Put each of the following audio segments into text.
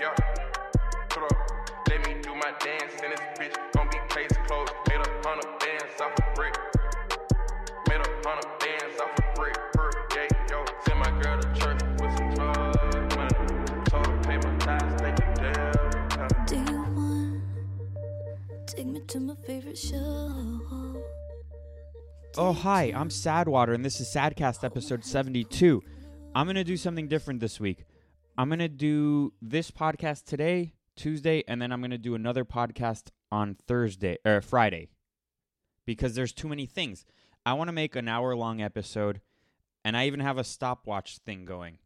Yeah. Put up. Let me do my dance in this bitch. Gon' be case closed. Made a hundred bands off a brick. Made a hundred bands off a brick per day. Yo, send my girl to church with some drug money. Told my tithes, thank you, damn. Do you want take me to my favorite show? Oh, hi, I'm Sadwater, and this is Sadcast episode 72. I'm going to do something different this week. I'm going to do this podcast today, Tuesday, and then I'm going to do another podcast on Thursday or Friday because there's too many things. I want to make an hour long episode, and I even have a stopwatch thing going.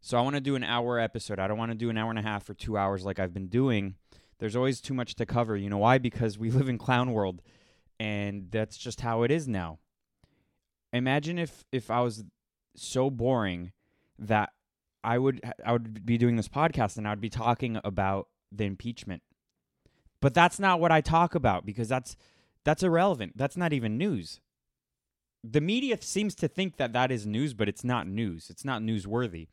So I want to do an hour episode. I don't want to do an hour and a half or two hours like I've been doing. There's always too much to cover. You know why? Because we live in clown world and that's just how it is now. Imagine if if I was so boring that I would I would be doing this podcast and I would be talking about the impeachment. But that's not what I talk about because that's that's irrelevant. That's not even news. The media seems to think that that is news, but it's not news. It's not newsworthy.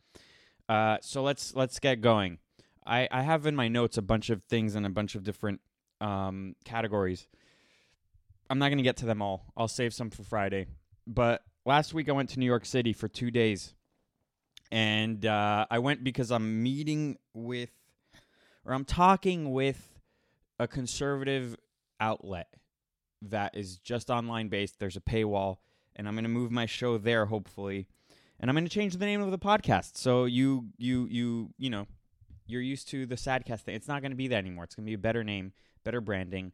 Uh, so let's let's get going. I, I have in my notes a bunch of things and a bunch of different um, categories. I'm not going to get to them all. I'll save some for Friday. But last week I went to New York City for two days. And uh, I went because I'm meeting with, or I'm talking with a conservative outlet that is just online based. There's a paywall. And I'm going to move my show there, hopefully. And I'm going to change the name of the podcast. So you, you, you, you know, you're used to the Sadcast thing. It's not going to be that anymore. It's going to be a better name, better branding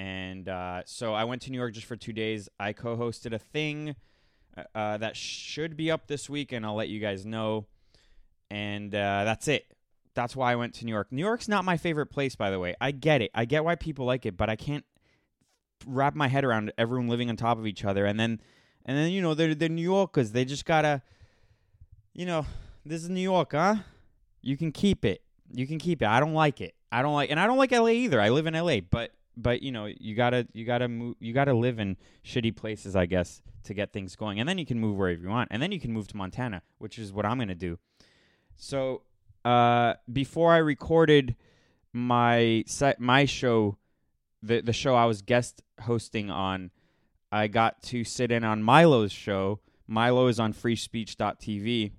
and uh, so I went to New York just for two days. I co-hosted a thing uh, uh, that should be up this week, and I'll let you guys know. And uh, that's it. That's why I went to New York. New York's not my favorite place, by the way. I get it. I get why people like it, but I can't wrap my head around everyone living on top of each other. And then, and then you know, they're they're New Yorkers. They just gotta, you know, this is New York, huh? You can keep it. You can keep it. I don't like it. I don't like, and I don't like LA either. I live in LA, but but you know you gotta you gotta move you gotta live in shitty places i guess to get things going. And then you can move wherever you want. And then you can move to montana which is what i'm gonna do. So uh before i recorded my set my show the the show i was guest hosting on i got to sit in on milo's show. Milo is on freespeech.tv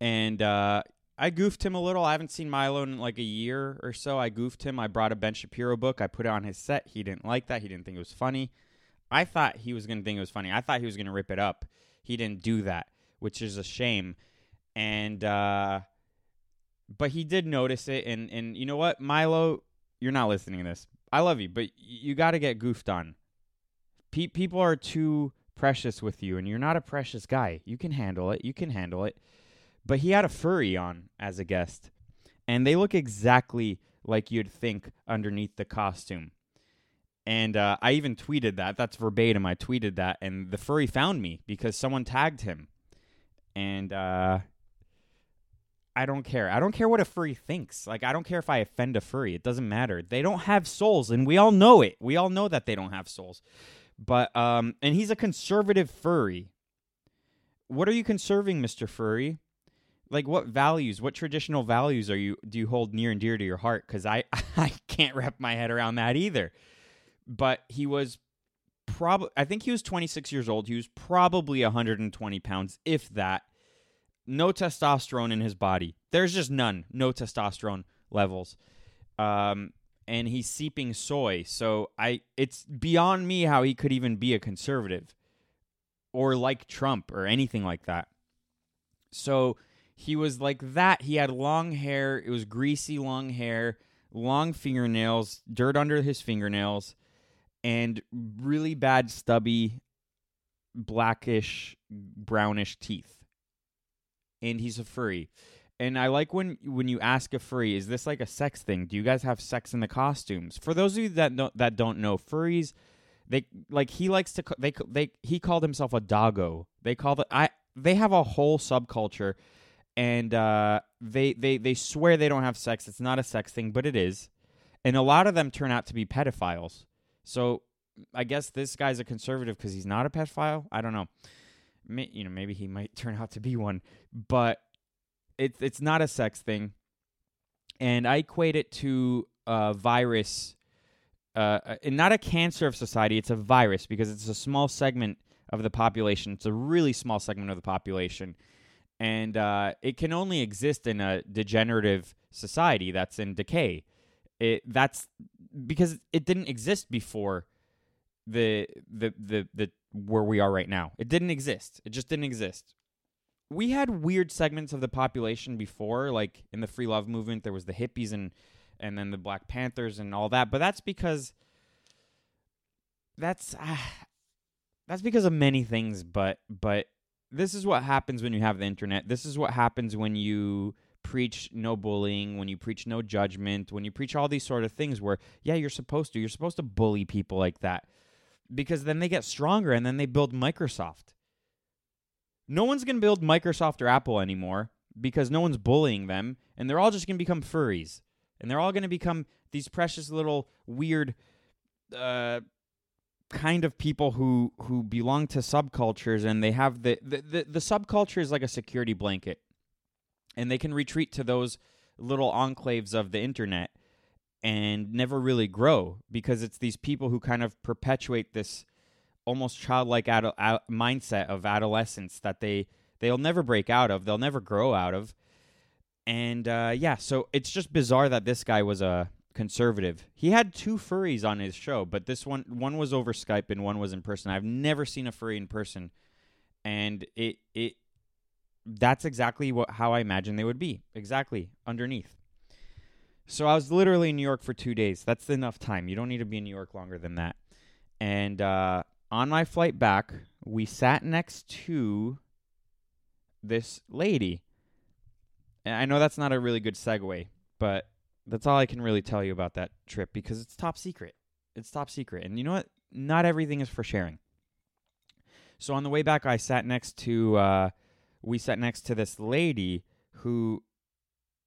and uh I goofed him a little. I haven't seen Milo in like a year or so. I goofed him. I brought a Ben Shapiro book. I put it on his set. He didn't like that. He didn't think it was funny. I thought he was going to think it was funny. I thought he was going to rip it up. He didn't do that, which is a shame. And uh but he did notice it and and you know what? Milo, you're not listening to this. I love you, but you got to get goofed on. Pe- people are too precious with you and you're not a precious guy. You can handle it. You can handle it but he had a furry on as a guest, and they look exactly like you'd think underneath the costume. And uh, I even tweeted that. That's verbatim. I tweeted that, and the furry found me because someone tagged him. And uh, I don't care. I don't care what a furry thinks. Like, I don't care if I offend a furry. It doesn't matter. They don't have souls, and we all know it. We all know that they don't have souls. But um, and he's a conservative furry. What are you conserving, Mister Furry? Like what values what traditional values are you do you hold near and dear to your heart? Because i i can't wrap my head around that either. But he was probably i think he was 26 years old. He was probably 120 pounds if that. No testosterone in his body. There's just none. No testosterone levels. Um and he's seeping soy. So i it's beyond me how he could even be a conservative or like trump or anything like that. So he was like that. He had long hair. It was greasy long hair, long fingernails, dirt under his fingernails, and really bad stubby blackish brownish teeth. And he's a furry. And I like when when you ask a furry, is this like a sex thing? Do you guys have sex in the costumes? For those of you that don't, that don't know, furries they like he likes to they they he called himself a doggo. They call it I they have a whole subculture and uh, they they they swear they don't have sex. It's not a sex thing, but it is, and a lot of them turn out to be pedophiles. So I guess this guy's a conservative because he's not a pedophile. I don't know, may, you know, maybe he might turn out to be one, but it's it's not a sex thing, and I equate it to a virus, uh, uh, and not a cancer of society. It's a virus because it's a small segment of the population. It's a really small segment of the population, and uh, it can only exist in a degenerative society that's in decay. It that's because it didn't exist before the the the the where we are right now. It didn't exist. It just didn't exist. We had weird segments of the population before, like in the free love movement, there was the hippies and and then the Black Panthers and all that. But that's because that's ah, that's because of many things. But but this is what happens when you have the internet. This is what happens when you preach no bullying, when you preach no judgment, when you preach all these sort of things where yeah, you're supposed to. You're supposed to bully people like that because then they get stronger and then they build Microsoft. No one's going to build Microsoft or Apple anymore because no one's bullying them and they're all just going to become furries. And they're all going to become these precious little weird uh, kind of people who who belong to subcultures and they have the, the the the subculture is like a security blanket. And they can retreat to those little enclaves of the internet and never really grow because it's these people who kind of perpetuate this almost childlike ad- ad- mindset of adolescence that they they'll never break out of, they'll never grow out of. And uh, yeah, so it's just bizarre that this guy was a conservative. He had two furries on his show, but this one one was over Skype and one was in person. I've never seen a furry in person, and it it that's exactly what how I imagine they would be exactly underneath. So I was literally in New York for two days. That's enough time. You don't need to be in New York longer than that. And uh, on my flight back, we sat next to this lady. And I know that's not a really good segue, but that's all I can really tell you about that trip because it's top secret. It's top secret. And you know what? Not everything is for sharing. So on the way back, I sat next to, uh, we sat next to this lady who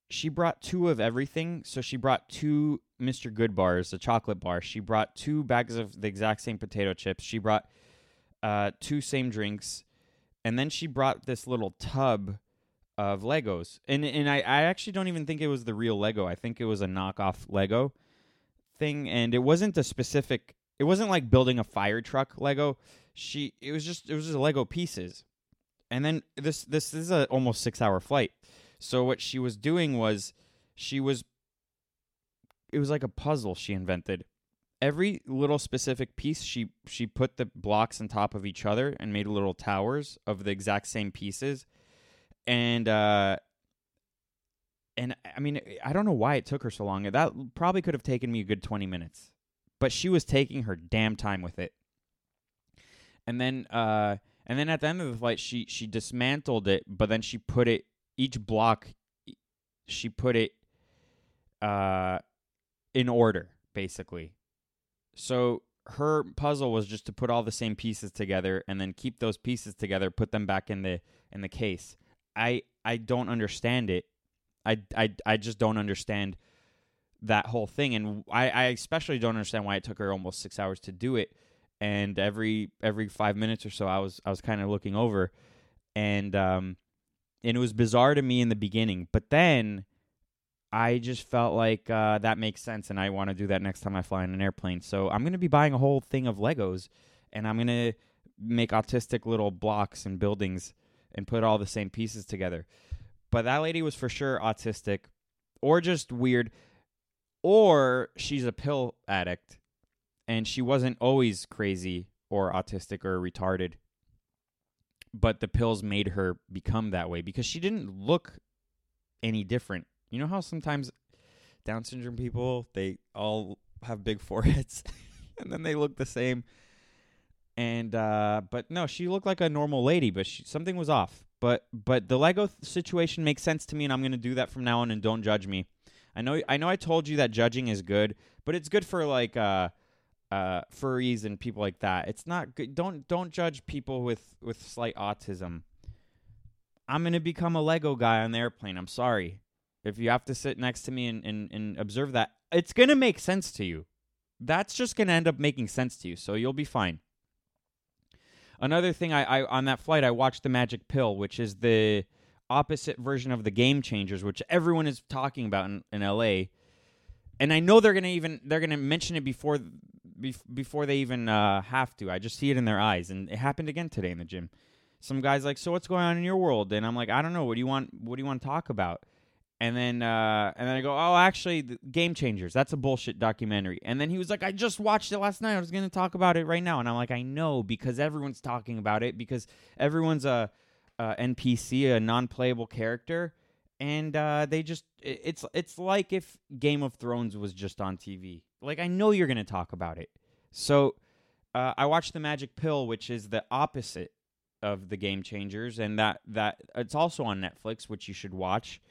she brought two of everything. So she brought two Mr. Goodbars, a chocolate bar. She brought two bags of the exact same potato chips. She brought uh, two same drinks, and then she brought this little tub of Legos. And and I, I actually don't even think it was the real Lego. I think it was a knockoff Lego thing, and it wasn't a specific. It wasn't like building a fire truck Lego. She it was just it was just Lego pieces. And then this this is a almost six hour flight. So what she was doing was she was it was like a puzzle she invented. Every little specific piece she she put the blocks on top of each other and made little towers of the exact same pieces. And uh and I mean I don't know why it took her so long. That probably could have taken me a good 20 minutes. But she was taking her damn time with it. And then uh and then at the end of the flight she she dismantled it, but then she put it each block she put it uh in order basically so her puzzle was just to put all the same pieces together and then keep those pieces together put them back in the in the case i i don't understand it. I i, I just don't understand that whole thing. And I, I especially don't understand why it took her almost six hours to do it. And every every five minutes or so i was i was kind of looking over. And um and it was bizarre to me in the beginning, but then I just felt like uh, that makes sense, and I want to do that next time I fly in an airplane. So I'm gonna be buying a whole thing of Legos, and I'm gonna make autistic little blocks and buildings and put all the same pieces together. But that lady was for sure autistic, or just weird, or she's a pill addict, and she wasn't always crazy or autistic or retarded but the pills made her become that way because she didn't look any different. You know how sometimes Down syndrome people they all have big foreheads and then they look the same. And uh but no, she looked like a normal lady, but she, something was off. But but the Lego th- situation makes sense to me, and I'm gonna do that from now on. And don't judge me. I know I know I told you that judging is good, but it's good for like uh uh, furries and people like that. It's not good. Don't don't judge people with with slight autism. I'm gonna become a Lego guy on the airplane. I'm sorry. If you have to sit next to me and, and, and observe that, it's gonna make sense to you. That's just gonna end up making sense to you, so you'll be fine. Another thing, I, I on that flight, I watched the Magic Pill, which is the opposite version of the Game Changers, which everyone is talking about in, in LA. And I know they're gonna even they're gonna mention it before bef- before they even uh, have to. I just see it in their eyes, and it happened again today in the gym. Some guys like, so what's going on in your world? And I'm like, I don't know. What do you want? What do you want to talk about? And then uh, and then I go, oh, actually, Game Changers. That's a bullshit documentary. And then he was like, I just watched it last night. I was gonna talk about it right now. And I'm like, I know because everyone's talking about it because everyone's a, a NPC, a non-playable character, and uh, they just it- it's it's like if Game of Thrones was just on TV. Like I know you're gonna talk about it. So uh, I watched the Magic Pill, which is the opposite of the Game Changers, and that that it's also on Netflix, which you should watch.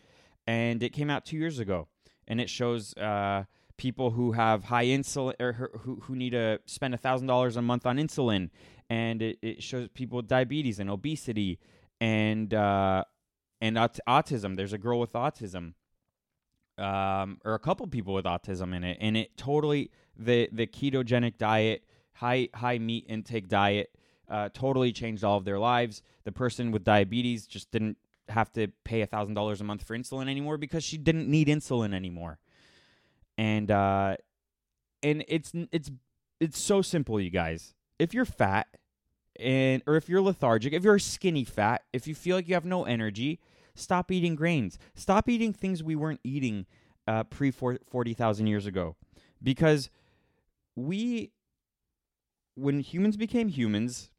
And it came out two years ago, and it shows uh, people who have high insulin or who- who need to spend thousand dollars a month on insulin, and it, it shows people with diabetes and obesity and uh, and aut- autism. There's a girl with autism, um, or a couple people with autism in it, and it totally the the ketogenic diet, high high meat intake diet, uh, totally changed all of their lives. The person with diabetes just didn't have to pay a thousand dollars a month for insulin anymore because she didn't need insulin anymore, and uh, and it's it's it's so simple, you guys. If you're fat and or if you're lethargic, if you're skinny fat, if you feel like you have no energy, stop eating grains. Stop eating things we weren't eating uh, pre 40,000 years ago. Because we, when humans became humans,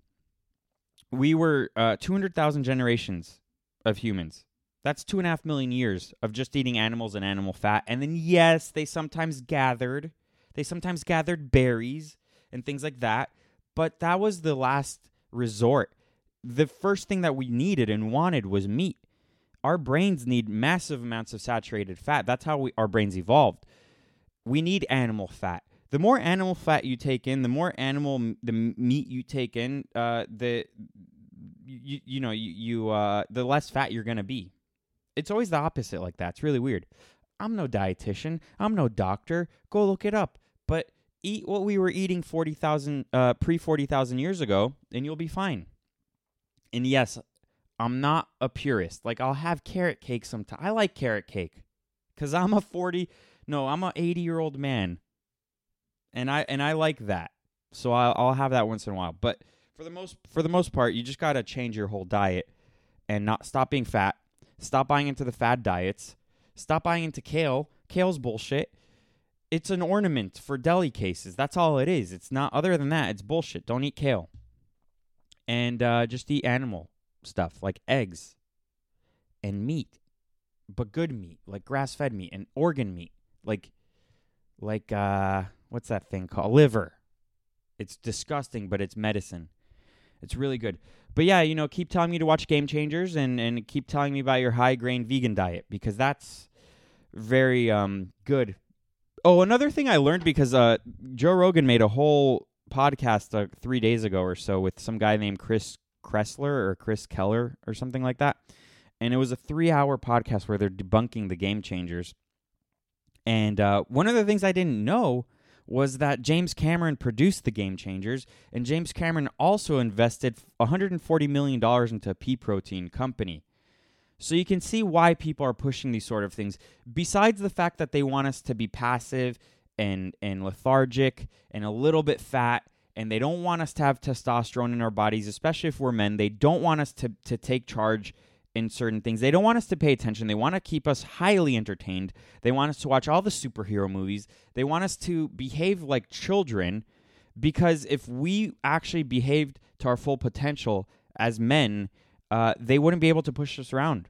we were uh, 200,000 generations of humans. That's two and a half million years of just eating animals and animal fat. And then, yes, they sometimes gathered. They sometimes gathered berries and things like that. But that was the last resort. The first thing that we needed and wanted was meat. Our brains need massive amounts of saturated fat. That's how we, our brains evolved. We need animal fat. The more animal fat you take in, the more animal the meat you take in, uh, the you, you know you, you uh, the less fat you're gonna be. It's always the opposite like that. It's really weird. I'm no dietitian. I'm no doctor. Go look it up. But eat what we were eating 40,000 uh pre 40,000 years ago and you'll be fine. And yes, I'm not a purist. Like I'll have carrot cake sometimes. I like carrot cake cuz I'm a 40 no, I'm a 80-year-old man. And I and I like that. So I'll, I'll have that once in a while. But for the most for the most part, you just got to change your whole diet and not stop being fat. Stop buying into the fad diets. Stop buying into kale. Kale's bullshit it's an ornament for deli cases. That's all it is. It's not other than that. It's bullshit. Don't eat kale. And uh, just eat animal stuff like eggs and meat, but good meat like grass fed meat and organ meat like like uh, what's that thing called liver. It's disgusting, but it's medicine. It's really good. But yeah, you know, keep telling me to watch Game Changers and and keep telling me about your high grain vegan diet because that's very um good Oh, another thing I learned because uh, Joe Rogan made a whole podcast uh, three days ago or so with some guy named Chris Kressler or Chris Keller or something like that, and it was a three-hour podcast where they're debunking the game changers. And uh, one of the things I didn't know was that James Cameron produced the Game Changers, and James Cameron also invested 140 million dollars into a pea protein company. So you can see why people are pushing these sort of things. Besides the fact that they want us to be passive and and lethargic and a little bit fat and they don't want us to have testosterone in our bodies, especially if we're men. They don't want us to to take charge in certain things. They don't want us to pay attention. They want to keep us highly entertained. They want us to watch all the superhero movies. They want us to behave like children because if we actually behaved to our full potential as men, uh, they wouldn't be able to push us around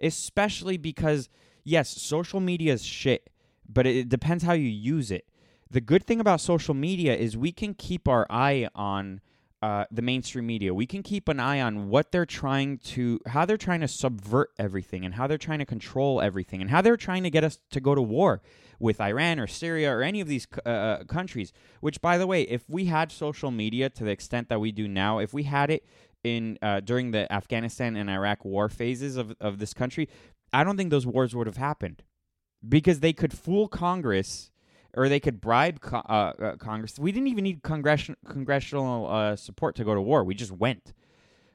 especially because yes, social media is shit, but it, it depends how you use it. The good thing about social media is we can keep our eye on uh, the mainstream media. We can keep an eye on what they're trying to, how they're trying to subvert everything, and how they're trying to control everything, and how they're trying to get us to go to war with Iran or Syria or any of these uh, uh, countries. Which, by the way, if we had social media to the extent that we do now, if we had it in uh, during the Afghanistan and Iraq war phases of of this country, I don't think those wars would have happened because they could fool Congress or they could bribe co- uh, uh, Congress. We didn't even need congressional congressional uh, support to go to war. We just went.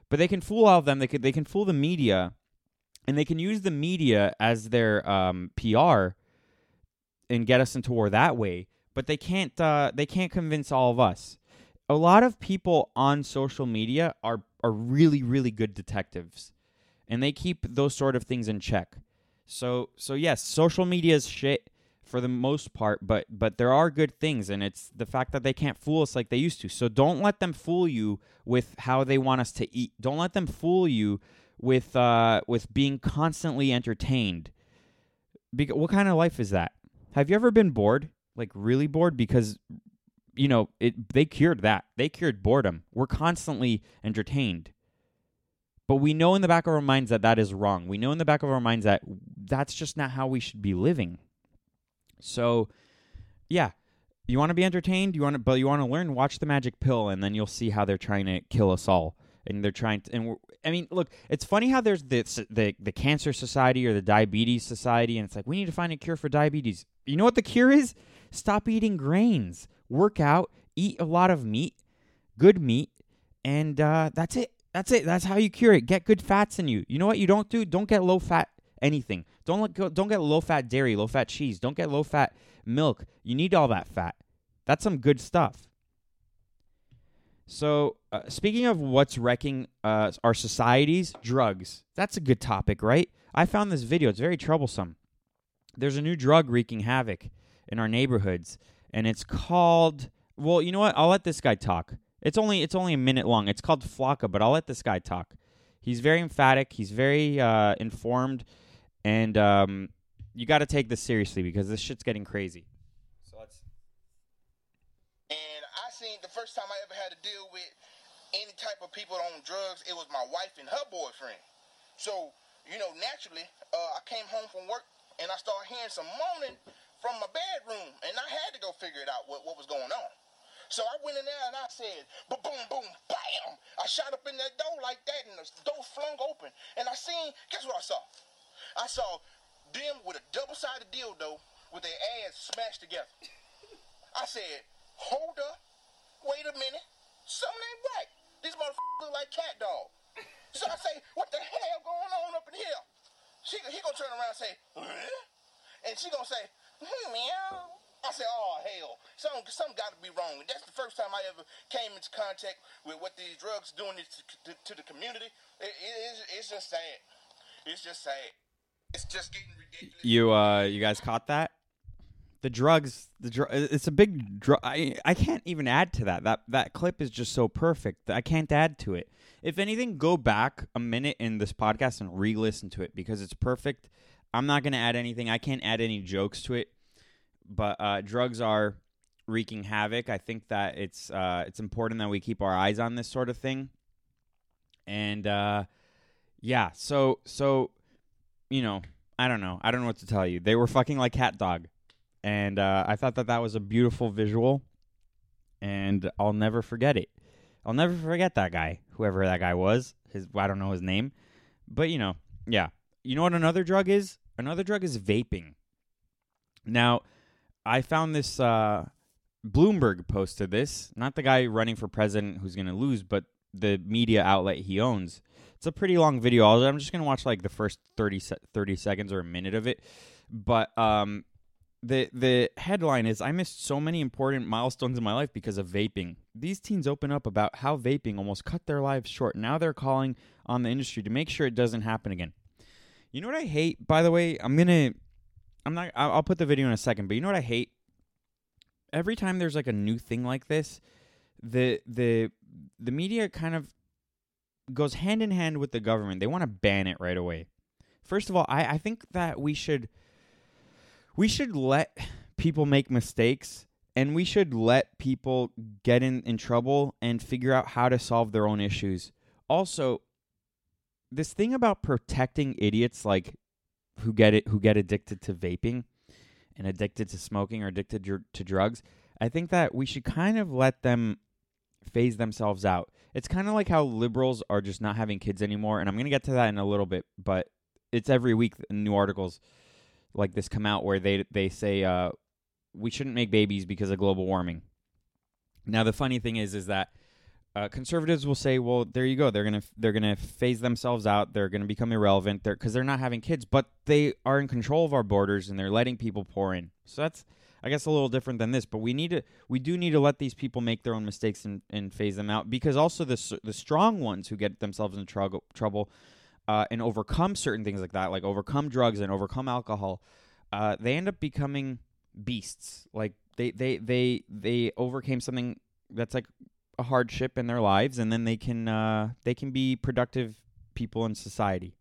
But they can fool all of them. They could they can fool the media, and they can use the media as their um, PR and get us into war that way. But they can't uh, they can't convince all of us. A lot of people on social media are are really really good detectives, and they keep those sort of things in check. So so yes, social media is shit for the most part, but but there are good things, and it's the fact that they can't fool us like they used to. So don't let them fool you with how they want us to eat. Don't let them fool you with uh, with being constantly entertained. Because what kind of life is that? Have you ever been bored? Like really bored? Because you know it. They cured that. They cured boredom. We're constantly entertained. But we know in the back of our minds that that is wrong. We know in the back of our minds that that's just not how we should be living. So, yeah, you want to be entertained, you want to, but you want to learn. Watch the Magic Pill, and then you'll see how they're trying to kill us all. And they're trying to, and I mean, look, it's funny how there's this, the the Cancer Society or the Diabetes Society, and it's like we need to find a cure for diabetes. You know what the cure is? Stop eating grains, work out, eat a lot of meat, good meat, and uh, that's it. That's it. That's how you cure it. Get good fats in you. You know what you don't do? Don't get low fat anything. Don't let go, don't get low fat dairy, low fat cheese. Don't get low fat milk. You need all that fat. That's some good stuff. So, uh, speaking of what's wrecking uh, our societies, drugs. That's a good topic, right? I found this video. It's very troublesome. There's a new drug wreaking havoc in our neighborhoods, and it's called. Well, you know what? I'll let this guy talk. It's only it's only a minute long. It's called flakka, but I'll let this guy talk. He's very emphatic. He's very uh, informed, and um, you got to take this seriously because this shit's getting crazy. So let's. And I seen the first time I ever had to deal with any type of people on drugs, it was my wife and her boyfriend. So, you know, naturally, uh, I came home from work and I started hearing some moaning from my bedroom, and I had to go figure it out what, what was going on. So I went in there and I said, boom, boom, boom, bam. I shot up in that door like that, and the door flung open. And I seen, guess what I saw? I saw them with a double-sided dildo with their ass smashed together. I said, hold up, wait a minute, something ain't right. These motherfuckers look like CatDog. So I say, what the hell going on up in here? She, he gonna turn around and say, huh? And she gonna say, hmm, meow. I said, oh hell, something, something got to be wrong. And that's the first time I ever came into contact with what these drugs doing to, to, to the community. It, it, it's, it's just sad. It's just sad. It's just getting ridiculous. You uh, you guys caught that? The drugs, the dr- it's a big drug. I I can't even add to that. That that clip is just so perfect. I can't add to it. If anything, go back a minute in this podcast and re-listen to it because it's perfect. I'm not gonna add anything. I can't add any jokes to it. But uh, drugs are wreaking havoc. I think that it's uh, it's important that we keep our eyes on this sort of thing. And uh, yeah, so so you know, I don't know. I don't know what to tell you. They were fucking like CatDog, and uh, I thought that that was a beautiful visual, and I'll never forget it. I'll never forget that guy, whoever that guy was. His I don't know his name, but you know, yeah. You know what another drug is? Another drug is vaping. Now, I found this. Uh, Bloomberg posted this, not the guy running for president who's going to lose, but the media outlet he owns. It's a pretty long video. I'm just going to watch like the first 30, se- 30 seconds or a minute of it. But um, the the headline is I missed so many important milestones in my life because of vaping. These teens open up about how vaping almost cut their lives short. Now they're calling on the industry to make sure it doesn't happen again. You know what I hate, by the way? I'm gonna, I'm not. I'll put the video in a second. But you know what I hate? Every time there's like a new thing like this, the the the media kind of goes hand in hand with the government. They want to ban it right away. First of all, I, I think that we should we should let people make mistakes and we should let people get in, in trouble and figure out how to solve their own issues. Also, this thing about protecting idiots like who get it who get addicted to vaping and addicted to smoking or addicted to drugs, I think that we should kind of let them phase themselves out. It's kind of like how liberals are just not having kids anymore, and I'm going to get to that in a little bit, but it's every week new articles like this come out where they they say uh we shouldn't make babies because of global warming. Now the funny thing is is that uh, conservatives will say, "Well, there you go. They're gonna they're gonna phase themselves out. They're gonna become irrelevant. They're because they're not having kids, but they are in control of our borders and they're letting people pour in. So that's I guess a little different than this. But we need to we do need to let these people make their own mistakes and, and phase them out because also the the strong ones who get themselves in trouble trouble uh, and overcome certain things like that, like overcome drugs and overcome alcohol, uh, they end up becoming beasts. Like they they they they overcame something that's like a hardship in their lives, and then they can uh, they can be productive people in society.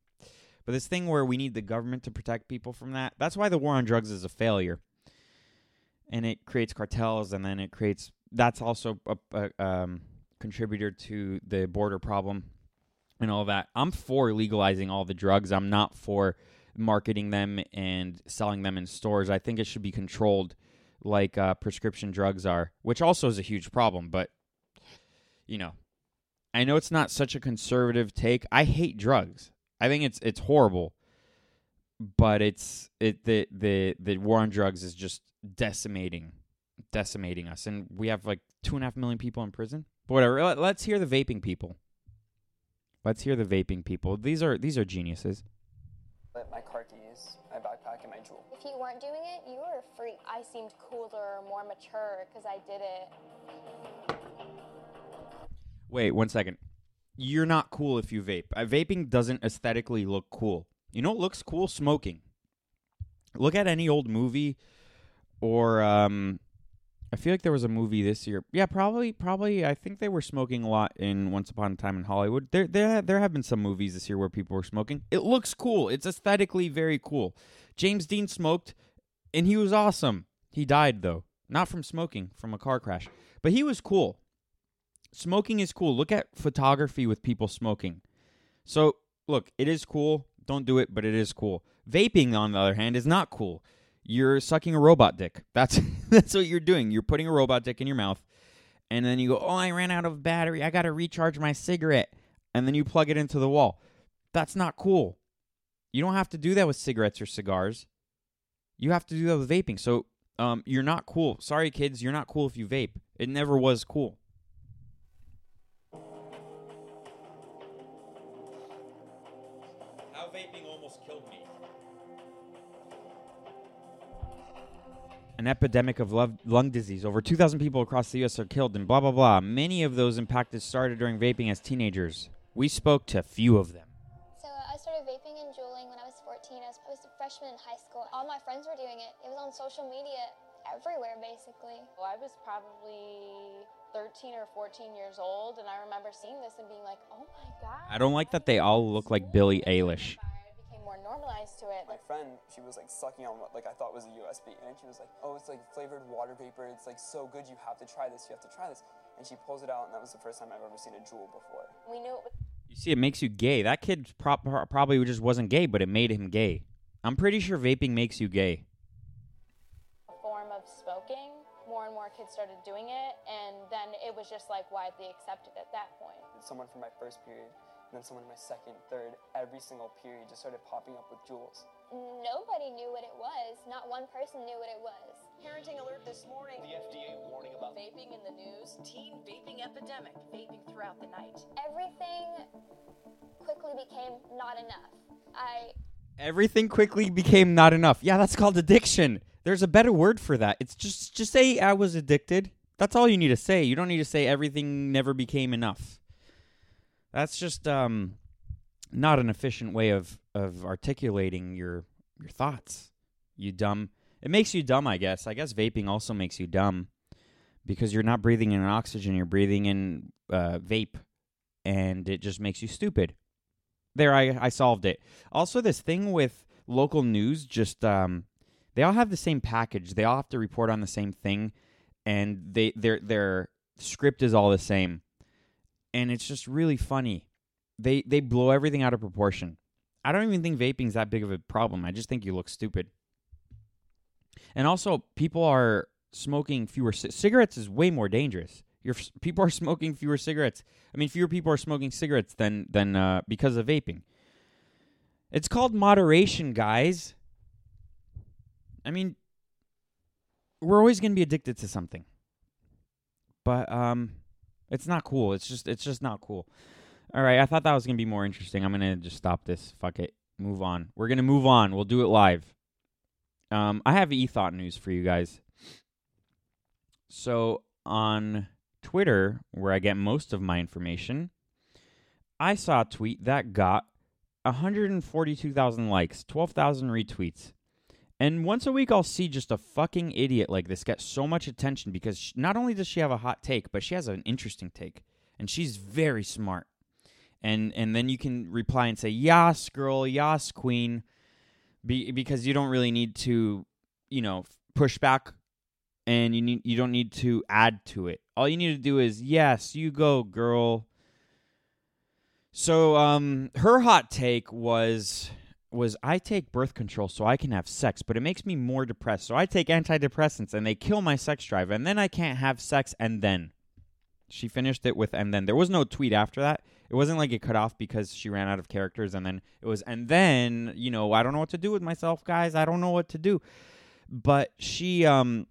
But this thing where we need the government to protect people from that, that's why the war on drugs is a failure. And it creates cartels, and then it creates. That's also a, a um, contributor to the border problem and all that. I'm for legalizing all the drugs. I'm not for marketing them and selling them in stores. I think it should be controlled like uh, prescription drugs are, which also is a huge problem. But, you know, I know it's not such a conservative take. I hate drugs. I think it's it's horrible. But it's it the the the war on drugs is just decimating decimating us, and we have like two and a half million people in prison. But whatever. Let, let's hear the vaping people. Let's hear the vaping people. These are these are geniuses. My car keys, my backpack, and my Juul. If you weren't doing it, you were a freak. I seemed cooler, more mature because I did it. Wait, one second. You're not cool if you vape. Uh, vaping doesn't aesthetically look cool. You know what looks cool? Smoking. Look at any old movie or um I feel like there was a movie this year. Yeah, probably probably I think they were smoking a lot in Once Upon a Time in Hollywood. There there there have been some movies this year where people were smoking. It looks cool. It's aesthetically very cool. James Dean smoked and he was awesome. He died though. Not from smoking, from a car crash. But he was cool smoking is cool. Look at photography with people smoking. So, look, it is cool. Don't do it, but it is cool. Vaping, on the other hand, is not cool. You're sucking a robot dick. That's that's what you're doing. You're putting a robot dick in your mouth, and then you go, "Oh, I ran out of battery. I got to recharge my cigarette." And then you plug it into the wall. That's not cool. You don't have to do that with cigarettes or cigars. You have to do that with vaping. So, um, you're not cool. Sorry, kids, you're not cool if you vape. It never was cool. An epidemic of lung, lung disease. Over 2,000 people across the U.S. are killed, and blah, blah, blah. Many of those impacted started during vaping as teenagers. We spoke to a few of them. So uh, I started vaping and juuling when I was 14. I was, I was a freshman in high school. All my friends were doing it. It was on social media everywhere, basically. Well, I was probably 13 or 14 years old, and I remember seeing this and being like, "Oh my god!" I don't like that they all look like Billie Eilish. I became more normalized to it. My friend, she was like sucking on what like I thought was a USB, and she was like, "Oh, it's like flavored water vapor. It's like so good. You have to try this. You have to try this." And she pulls it out, and that was the first time I've ever seen a Juul before. We knew it was You see, it makes you gay. That kid pro- pro- probably just wasn't gay, but it made him gay. I'm pretty sure vaping makes you gay. a form of smoking. More and more kids started doing it, and then it was just like widely accepted at that point. Someone from my first period, and then someone in my second, third, every single period just started popping up with Juuls. Nobody knew what it was. Not one person knew what it was. Parenting alert this morning. The FDA warning about Vaping in the news. Teen vaping epidemic. Vaping throughout the night. Everything quickly became not enough. I Everything quickly became not enough. Yeah, that's called addiction. There's a better word for that. It's just just say I was addicted. That's all you need to say. You don't need to say everything never became enough. That's just um not an efficient way of of articulating your your thoughts. You dumb. It makes you dumb, I guess. I guess vaping also makes you dumb because you're not breathing in oxygen, you're breathing in uh, vape and it just makes you stupid. There I I solved it. Also this thing with local news just um they all have the same package. They all have to report on the same thing and they their their script is all the same. And it's just really funny. They they blow everything out of proportion. I don't even think vaping's that big of a problem. I just think you look stupid. And also people are smoking fewer c- cigarettes is way more dangerous. Your people are smoking fewer cigarettes. I mean, fewer people are smoking cigarettes than than uh, because of vaping. It's called moderation, guys. I mean, we're always going to be addicted to something. But um it's not cool. It's just it's just not cool. All right, I thought that was to be more interesting. I'm to just stop this. Fuck it. Move on. We're to move on. We'll do it live. Um I have e-thought news for you guys. So on Twitter, where I get most of my information, I saw a tweet that got 142,000 likes, 12,000 retweets. And once a week, I'll see just a fucking idiot like this get so much attention because sh- not only does she have a hot take, but she has an interesting take, and she's very smart. And and then you can reply and say, "Yas, girl, yas, queen," be, because you don't really need to, you know, push back, and you need you don't need to add to it. All you need to do is, "Yes, you go, girl." So, um, her hot take was was I take birth control so I can have sex, but it makes me more depressed. So I take antidepressants and they kill my sex drive, and then I can't have sex. And then she finished it with, and then there was no tweet after that. It wasn't like it cut off because she ran out of characters, and then it was, and then you know I don't know what to do with myself, guys. I don't know what to do. But she, um,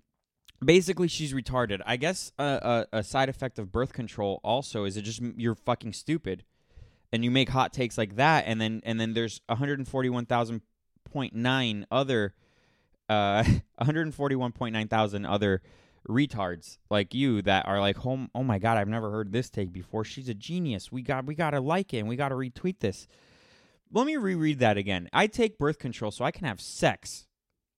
basically she's retarded. I guess a, a, a side effect of birth control also is it just you're fucking stupid and you make hot takes like that and then and then there's 141,000.9 other uh 141.9 thousand other retards like you that are like oh, oh my god I've never heard this take before. She's a genius. We got we got to like it and we got to retweet this. Let me reread that again. I take birth control so I can have sex.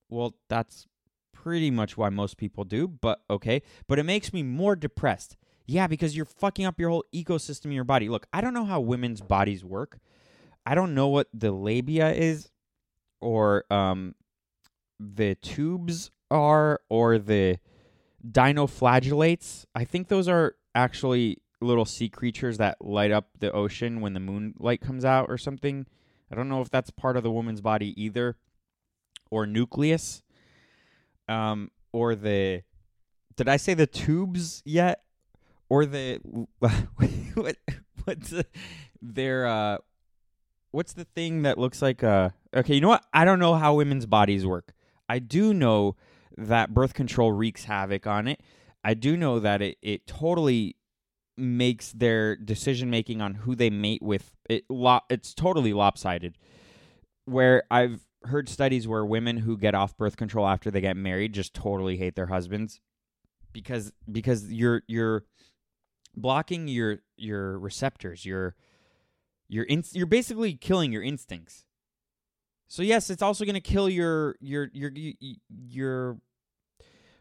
Well that's pretty much why most people do but okay. But it makes me more depressed yeah, because you're fucking up your whole ecosystem in your body. Look, I don't know how women's bodies work. I don't know what the labia is or um the tubes are or the dinoflagellates. I think those are actually little sea creatures that light up the ocean when the moonlight comes out or something. I don't know if that's part of the woman's body either or nucleus. Um or the did I say the tubes yet? Or the what what's the, their uh what's the thing that looks like uh okay you know what? I don't know how women's bodies work. I do know that birth control wreaks havoc on it. I do know that it, it totally makes their decision making on who they mate with it lo- it's totally lopsided. Where i've heard studies where women who get off birth control after they get married just totally hate their husbands because because you're you're blocking your your receptors, your your in, you're basically killing your instincts. So yes, it's also going to kill your your your your,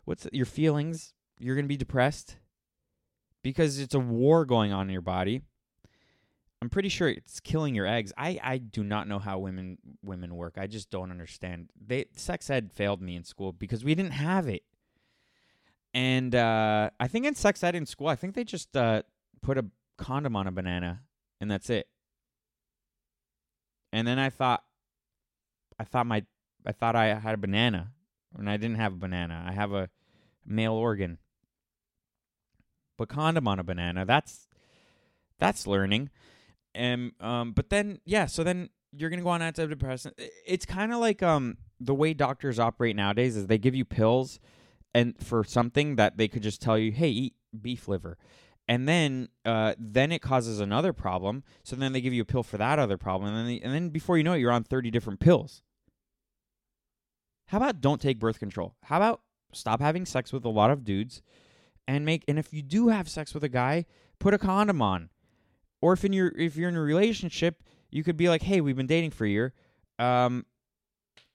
what's it, your feelings. You're going to be depressed because it's a war going on in your body. I'm pretty sure it's killing your eggs. I, I do not know how women women work. I just don't understand. They sex ed failed me in school because we didn't have it. And uh, I think in sex ed in school, I think they just uh, put a condom on a banana, and that's it. And then I thought, I thought my, I thought I had a banana, and I didn't have a banana. I have a male organ. But condom on a banana, that's that's learning. And um, but then yeah, so then you're gonna go on antidepressant. It's kind of like um the way doctors operate nowadays is they give you pills and for something that they could just tell you, hey, eat beef liver. And then, uh, then it causes another problem. So then they give you a pill for that other problem, and then, they, and then before you know it, you're on thirty different pills. How about don't take birth control? How about stop having sex with a lot of dudes, and make and if you do have sex with a guy, put a condom on. Or if in your if you're in a relationship, you could be like, hey, we've been dating for a year. Um,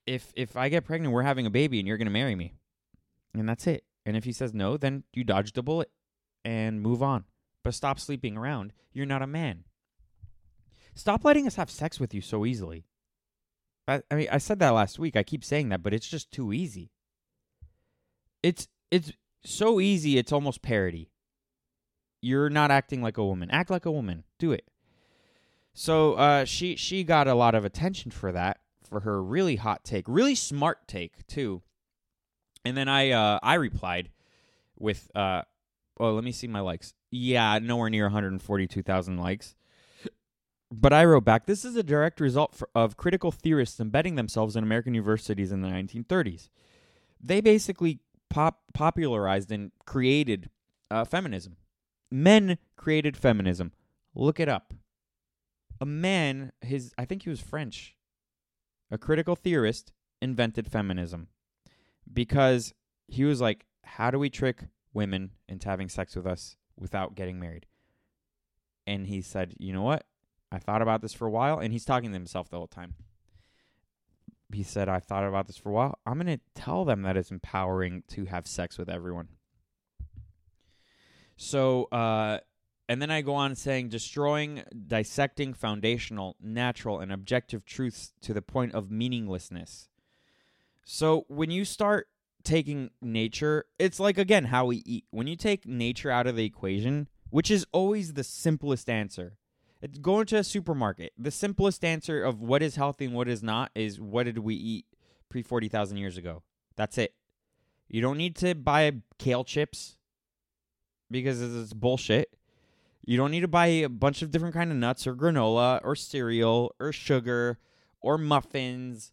if if I get pregnant, we're having a baby, and you're gonna marry me and that's it. And if he says no, then you dodged a bullet and move on. But stop sleeping around. You're not a man. Stop letting us have sex with you so easily. I, I mean, I said that last week. I keep saying that, but it's just too easy. It's it's so easy. It's almost parody. You're not acting like a woman. Act like a woman. Do it. So uh, she she got a lot of attention for that for her really hot take, really smart take too. And then I uh, I replied with uh, oh let me see my likes. Yeah, nowhere near 142,000 likes. But I wrote back, this is a direct result for, of critical theorists embedding themselves in American universities in the 1930s. They basically pop popularized and created uh, feminism. Men created feminism. Look it up. A man, his I think he was French, a critical theorist, invented feminism because he was like, how do we trick women into having sex with us without getting married? And he said, you know what? I thought about this for a while, and he's talking to himself the whole time. He said, I thought about this for a while. I'm going to tell them that it's empowering to have sex with everyone. So, uh, and then I go on saying, destroying, dissecting foundational, natural, and objective truths to the point of meaninglessness. So, when you start taking nature, it's like, again, how we eat. When you take nature out of the equation, which is always the simplest answer, it's going to a supermarket. The simplest answer of what is healthy and what is not is what did we eat pre 40,000 years ago? That's it. You don't need to buy kale chips because it's bullshit. You don't need to buy a bunch of different kind of nuts or granola or cereal or sugar or muffins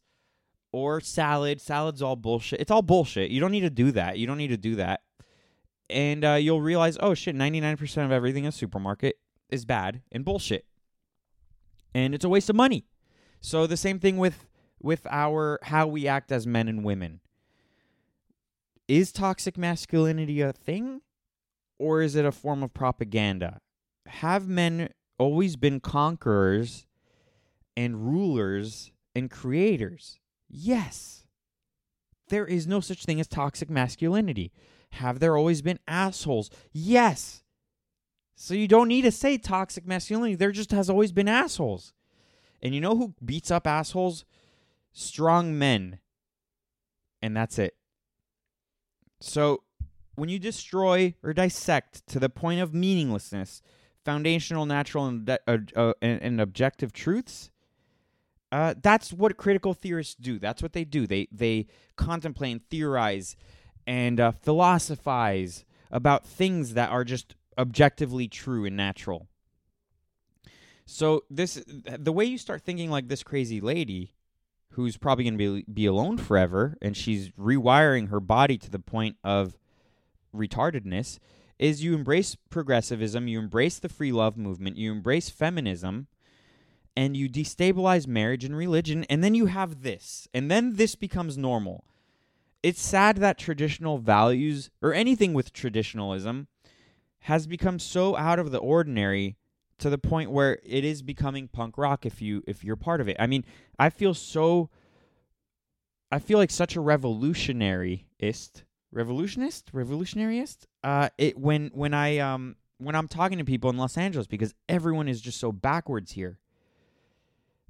or salad. Salad's all bullshit. It's all bullshit. You don't need to do that. You don't need to do that. And uh, you'll realize, oh shit, 99% of everything in a supermarket is bad and bullshit. And it's a waste of money. So the same thing with with our how we act as men and women. Is toxic masculinity a thing or is it a form of propaganda? Have men always been conquerors and rulers and creators? Yes. There is no such thing as toxic masculinity. Have there always been assholes? Yes. So you don't need to say toxic masculinity. There just has always been assholes. And you know who beats up assholes? Strong men. And that's it. So when you destroy or dissect to the point of meaninglessness foundational, natural, and, uh, uh, and, objective truths, uh, that's what critical theorists do. That's what they do. They they contemplate and theorize and uh, philosophize about things that are just objectively true and natural. So this the way you start thinking like this crazy lady who's probably going to be be alone forever and she's rewiring her body to the point of retardedness is you embrace progressivism, you embrace the free love movement, you embrace feminism and you destabilize marriage and religion and then you have this and then this becomes normal. It's sad that traditional values or anything with traditionalism has become so out of the ordinary to the point where it is becoming punk rock if you if you're part of it. I mean, I feel so I feel like such a revolutionaryist, revolutionist, revolutionaryist. Uh, it when when I um when I'm talking to people in Los Angeles because everyone is just so backwards here.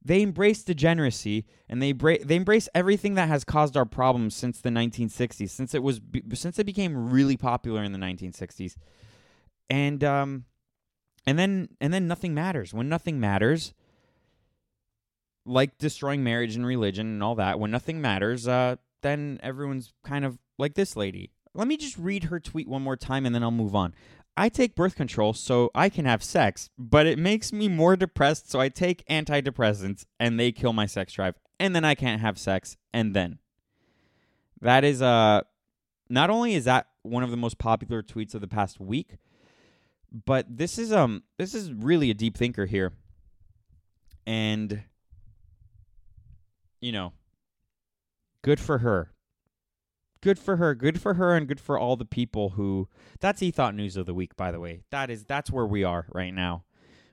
They embrace degeneracy and they bra- they embrace everything that has caused our problems since the 1960s, since it was be- since it became really popular in the 1960s and um and then and then nothing matters. When nothing matters like destroying marriage and religion and all that when nothing matters uh then everyone's kind of like this lady. Let me just read her tweet one more time and then I'll move on I take birth control so I can have sex, but it makes me more depressed, so I take antidepressants and they kill my sex drive, and then I can't have sex, and then. That is uh not only is that one of the most popular tweets of the past week, but this is um this is really a deep thinker here and you know good for her good for her good for her and good for all the people who that's Ethot news of the week by the way that is that's where we are right now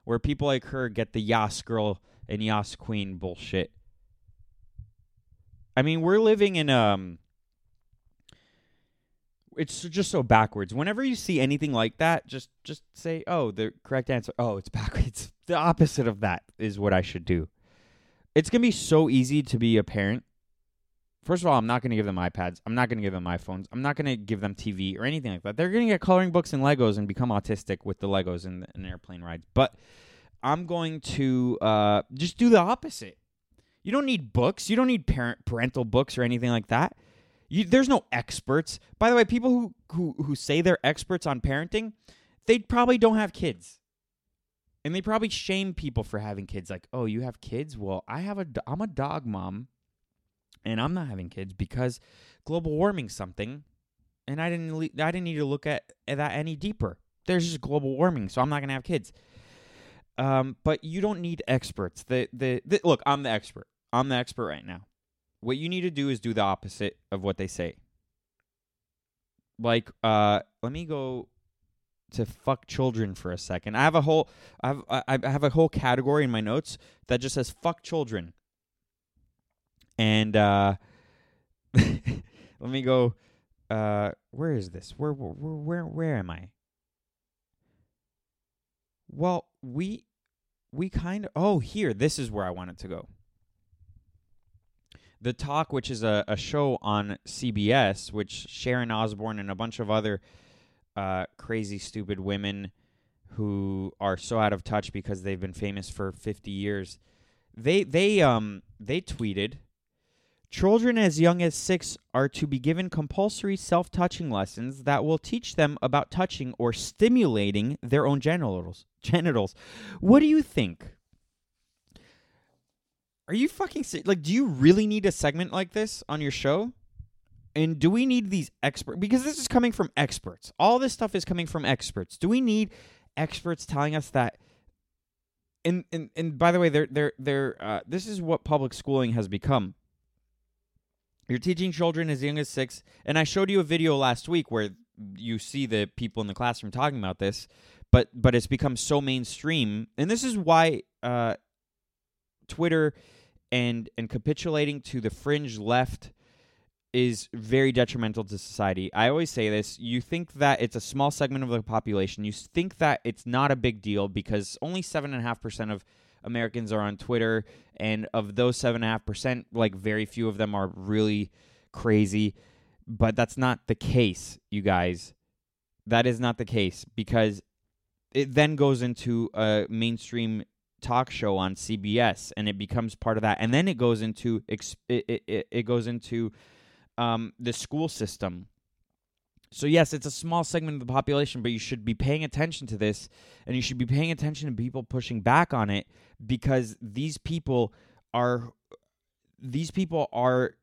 where people like her get the yas girl and yas queen bullshit i mean we're living in um it's just so backwards. Whenever you see anything like that, just just say, "Oh, the correct answer." Oh, it's backwards. the opposite of that is what I should do. It's gonna be so easy to be a parent. First of all, I'm not gonna give them iPads. I'm not gonna give them iPhones. I'm not gonna give them TV or anything like that. They're gonna get coloring books and Legos and become autistic with the Legos and, and airplane rides. But I'm going to uh, just do the opposite. You don't need books. You don't need parent parental books or anything like that you, there's no experts. By the way, people who, who who say they're experts on parenting, they probably don't have kids. And they probably shame people for having kids like, "Oh, you have kids? Well, I have a I'm a dog mom and I'm not having kids because global warming something and I didn't I didn't need to look at, at that any deeper. There's just global warming, so I'm not gonna have kids. Um, but you don't need experts. The, the the look, I'm the expert. I'm the expert right now. What you need to do is do the opposite of what they say. Like, uh, let me go to fuck children for a second. I have a whole I have I have a whole category in my notes that just says fuck children. And uh let me go uh where is this? Where where where where am I? Well, we we kind of oh here this is where I wanted to go. The Talk, which is a, a show on CBS, which Sharon Osbourne and a bunch of other uh, crazy, stupid women who are so out of touch because they've been famous for 50 years. They they um they tweeted Children as young as 6 are to be given compulsory self-touching lessons that will teach them about touching or stimulating their own genitals. Genitals. What do you think? Are you fucking like do you really need a segment like this on your show? And do we need these experts? Because this is coming from experts. All this stuff is coming from experts. Do we need experts telling us that? And and, and by the way, they're they're they're uh, this is what public schooling has become. You're teaching children as young as six, and I showed you a video last week where you see the people in the classroom talking about this, but but it's become so mainstream, and this is why uh, Twitter and and capitulating to the fringe left is very detrimental to society. I always say this, you think that it's a small segment of the population. You think that it's not a big deal because only 7.5% of Americans are on Twitter and of those 7.5%, like very few of them are really crazy, but that's not the case, you guys. That is not the case because it then goes into a mainstream talk show on CBS and it becomes part of that. And then it goes into it, it, it goes into um, the school system so yes it's a small segment of the population but you should be paying attention to this and you should be paying attention to people pushing back on it because these people are these people are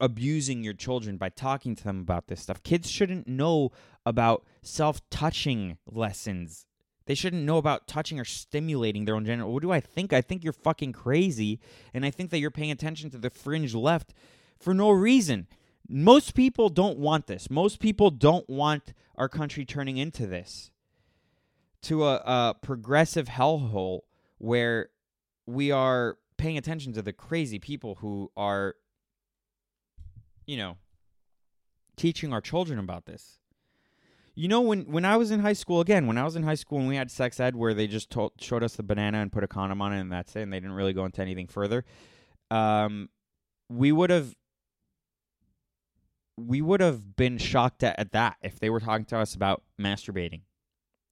abusing your children by talking to them about this stuff kids shouldn't know about self-touching lessons they shouldn't know about touching or stimulating their own genital. What do I think? I think you're fucking crazy, and I think that you're paying attention to the fringe left for no reason. Most people don't want this. Most people don't want our country turning into this, to a, a progressive hellhole where we are paying attention to the crazy people who are, you know, teaching our children about this. You know, when when I was in high school, again, when I was in high school and we had sex ed where they just told, showed us the banana and put a condom on it and that's it, and they didn't really go into anything further, um, we would have we would have been shocked at, at that if they were talking to us about masturbating,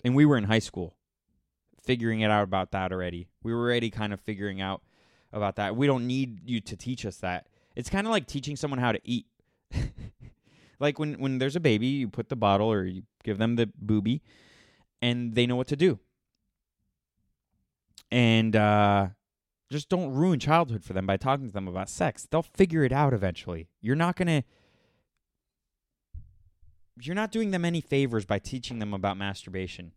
and we were in high school, figuring it out about that already. We were already kind of figuring out about that. We don't need you to teach us that. It's kind of like teaching someone how to eat. like when when there's a baby, you put the bottle or you give them the booby, and they know what to do. And uh, just don't ruin childhood for them by talking to them about sex. They'll figure it out eventually. You're not gonna. You're not doing them any favors by teaching them about masturbation.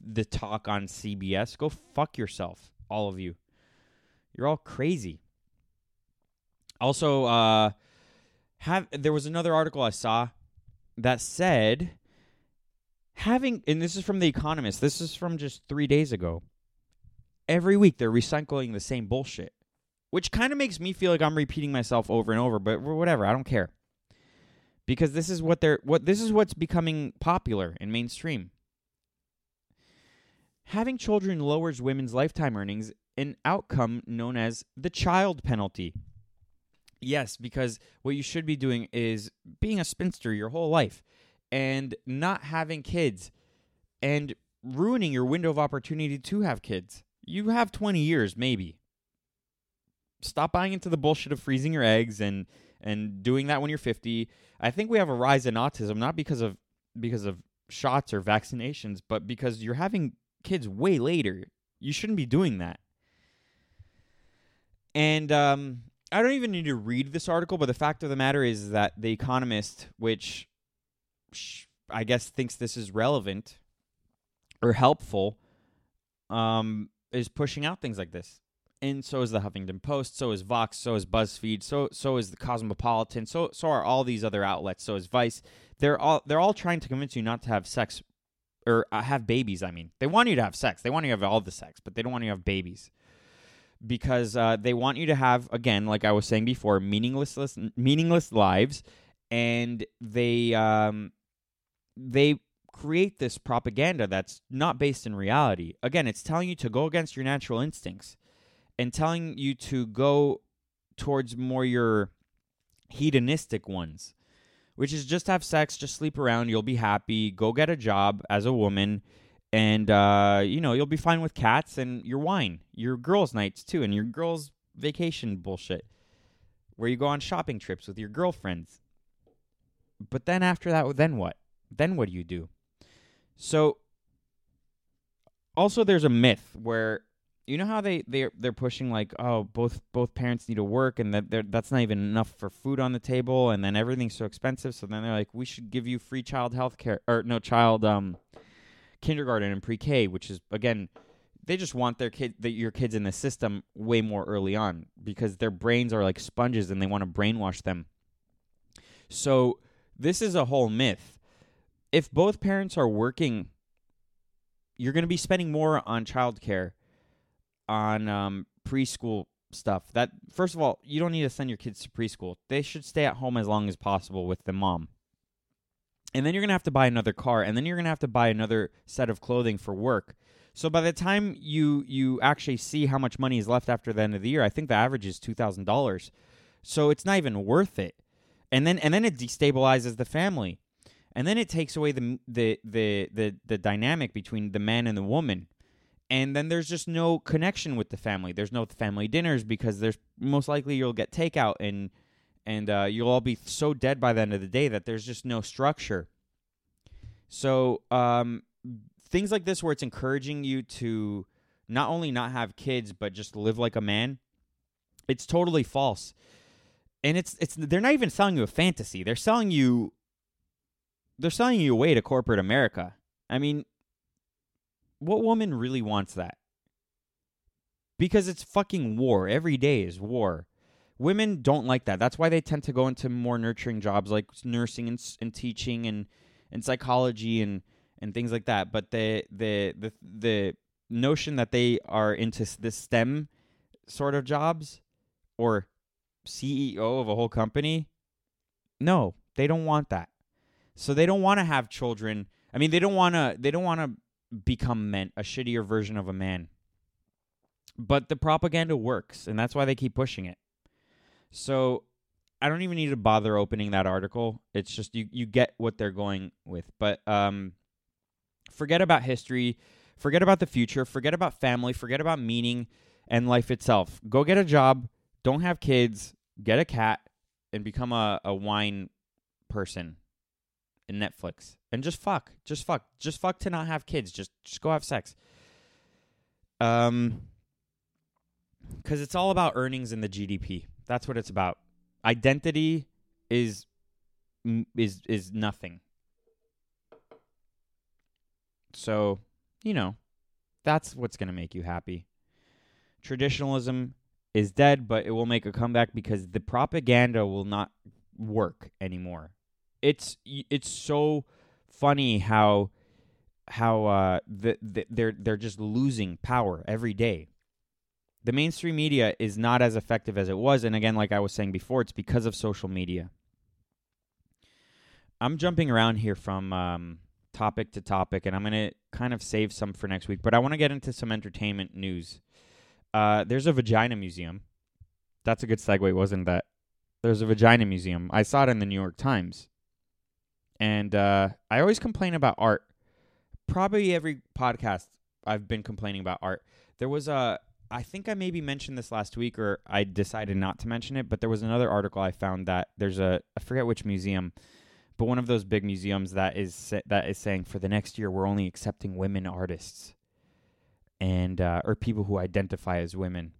The talk on CBS. Go fuck yourself, all of you. You're all crazy. Also, uh, have there was another article I saw that said having and this is from the economist this is from just 3 days ago every week they're recycling the same bullshit which kind of makes me feel like I'm repeating myself over and over but whatever I don't care because this is what they're what this is what's becoming popular in mainstream having children lowers women's lifetime earnings an outcome known as the child penalty Yes, because what you should be doing is being a spinster your whole life and not having kids and ruining your window of opportunity to have kids. You have 20 years, maybe. Stop buying into the bullshit of freezing your eggs and and doing that when you're 50. I think we have a rise in autism not because of because of shots or vaccinations, but because you're having kids way later. You shouldn't be doing that. And um I don't even need to read this article, but the fact of the matter is that The Economist, which I guess thinks this is relevant or helpful um is pushing out things like this. And so is the Huffington Post, so is Vox, so is BuzzFeed, so so is the Cosmopolitan, so so are all these other outlets, so is Vice. They're all they're all trying to convince you not to have sex or uh, have babies, I mean. They want you to have sex. They want you to have all the sex, but they don't want you to have babies. Because uh, they want you to have again, like I was saying before, meaningless meaningless lives and they um they create this propaganda that's not based in reality. Again, it's telling you to go against your natural instincts and telling you to go towards more your hedonistic ones, which is just have sex, just sleep around, you'll be happy, go get a job as a woman, and uh, you know, you'll be fine with cats and your wine, your girls' nights too, and your girls' vacation bullshit. Where you go on shopping trips with your girlfriends. But then after that, then what? Then what do you do? So also there's a myth where you know how they they they're pushing like oh both both parents need to work and that that's not even enough for food on the table and then everything's so expensive. So then they're like we should give you free child health care or no child um kindergarten and pre-K which is again they just want their kid that your kids in the system way more early on because their brains are like sponges and they want to brainwash them. So this is a whole myth. If both parents are working, you're going to be spending more on childcare, on um, preschool stuff. That first of all, you don't need to send your kids to preschool. They should stay at home as long as possible with the mom. And then you're going to have to buy another car, and then you're going to have to buy another set of clothing for work. So by the time you you actually see how much money is left after the end of the year, I think the average is two thousand dollars. So it's not even worth it. And then and then it destabilizes the family and then it takes away the the the the, the dynamic between the man and the woman and then there's just no connection with the family. There's no family dinners because there's most likely you'll get takeout and and uh, you'll all be so dead by the end of the day that there's just no structure. So um, things like this where it's encouraging you to not only not have kids but just live like a man it's totally false. And it's it's they're not even selling you a fantasy. They're selling you they're selling you away to corporate America. I mean, what woman really wants that? Because it's fucking war. Every day is war. Women don't like that. That's why they tend to go into more nurturing jobs like nursing and, and teaching and, and psychology and, and things like that. But the the the the notion that they are into the STEM sort of jobs or CEO of a whole company, no, they don't want that. So they don't want to have children. I mean, they don't want to. They don't want to become men, a shittier version of a man. But the propaganda works, and that's why they keep pushing it. So I don't even need to bother opening that article. It's just you you get what they're going with. But um, forget about history, forget about the future, forget about family, forget about meaning and life itself. Go get a job, don't have kids, get a cat, and become a, a wine person in Netflix and just fuck, just fuck, just fuck to not have kids. Just just go have sex. Um, because it's all about earnings in the GDP. That's what it's about. Identity is is is nothing. So, you know, that's what's going to make you happy. Traditionalism is dead, but it will make a comeback because the propaganda will not work anymore it's it's so funny how how uh the, the, they're they're just losing power every day. The mainstream media is not as effective as it was, and again, like I was saying before, it's because of social media. I'm jumping around here from um, topic to topic, and I'm gonna kind of save some for next week. But I want to get into some entertainment news. Uh, there's a vagina museum. That's a good segue, wasn't that? There's a vagina museum. I saw it in the New York Times. And uh, I always complain about art. Probably every podcast I've been complaining about art. There was a, I think I maybe mentioned this last week, or I decided not to mention it. But there was another article I found that there's a, I forget which museum, but one of those big museums that is that is saying for the next year we're only accepting women artists, and uh, or people who identify as women.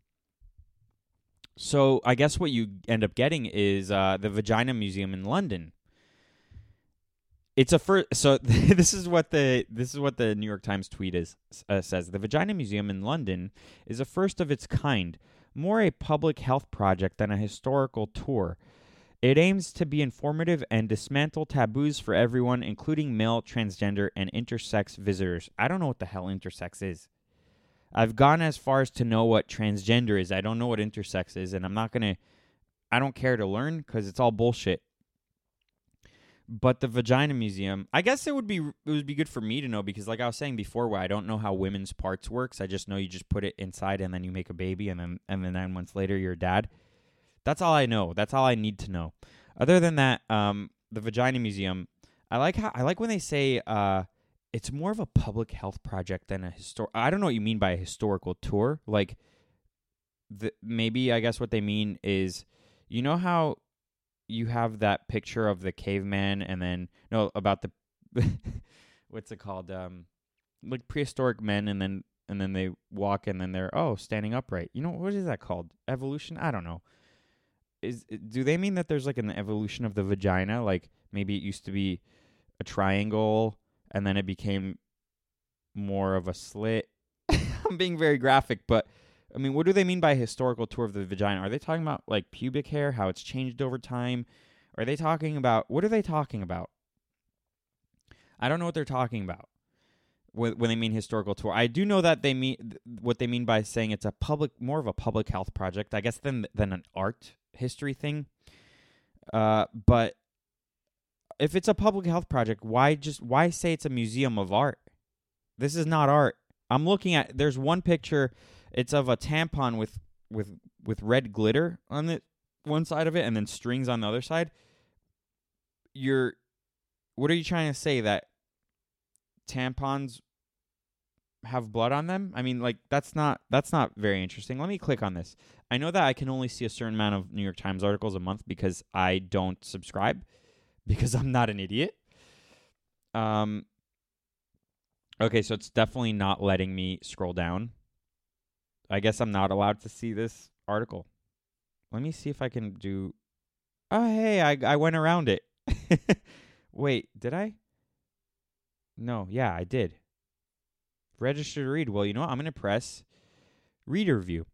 So I guess what you end up getting is uh, the Vagina Museum in London it's a first. So this is what the this is what the New York Times tweet is uh, says. The Vagina Museum in London is a first of its kind, more a public health project than a historical tour. It aims to be informative and dismantle taboos for everyone, including male, transgender, and intersex visitors. I don't know what the hell intersex is. I've gone as far as to know what transgender is. I don't know what intersex is, and I'm not gonna. I don't care to learn because it's all bullshit. But the Vagina Museum, I guess it would be it would be good for me to know because, like I was saying before, where I don't know how women's parts works. I just know you just put it inside and then you make a baby, and then and then nine months later you're a dad. That's all I know. That's all I need to know. Other than that, um, the Vagina Museum, I like how I like when they say uh, it's more of a public health project than a histor. I don't know what you mean by a historical tour. Like, the, maybe I guess what they mean is, you know how you have that picture of the caveman, and then no about the what's it called? Um, like prehistoric men, and then and then they walk, and then they're oh standing upright. You know what is that called? Evolution? I don't know. Is do they mean that there's like an evolution of the vagina? Like maybe it used to be a triangle and then it became more of a slit. I'm being very graphic, but I mean, what do they mean by historical tour of the vagina? Are they talking about like pubic hair, how it's changed over time? Are they talking about what are they talking about? I don't know what they're talking about when, they mean historical tour. I do know that they mean what they mean by saying it's a public, more of a public health project, I guess, than than an art history thing. Uh, but if it's a public health project, why just why say it's a museum of art? This is not art. I'm looking at there's one picture, it's of a tampon with with with red glitter on the one side of it and then strings on the other side. You're what are you trying to say that tampons have blood on them? I mean, like that's not that's not very interesting. Let me click on this. I know that I can only see a certain amount of New York Times articles a month because I don't subscribe because I'm not an idiot. Um Okay, so it's definitely not letting me scroll down. I guess I'm not allowed to see this article. Let me see if I can do Oh, hey, I I went around it. Wait, did I? No, yeah, I did. Register to read. Well, you know what? I'm going to press reader view.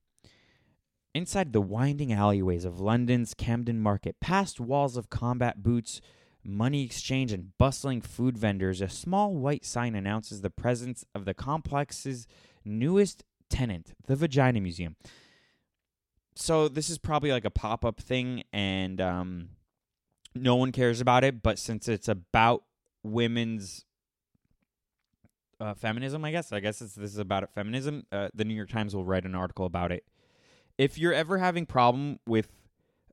Inside the winding alleyways of London's Camden Market, past walls of combat boots, money exchange, and bustling food vendors, a small white sign announces the presence of the complex's newest tenant, the Vagina Museum. So this is probably like a pop-up thing, and um, no one cares about it. But since it's about women's uh, feminism, I guess. I guess this is about feminism. Uh, the New York Times will write an article about it. If you're ever having problem with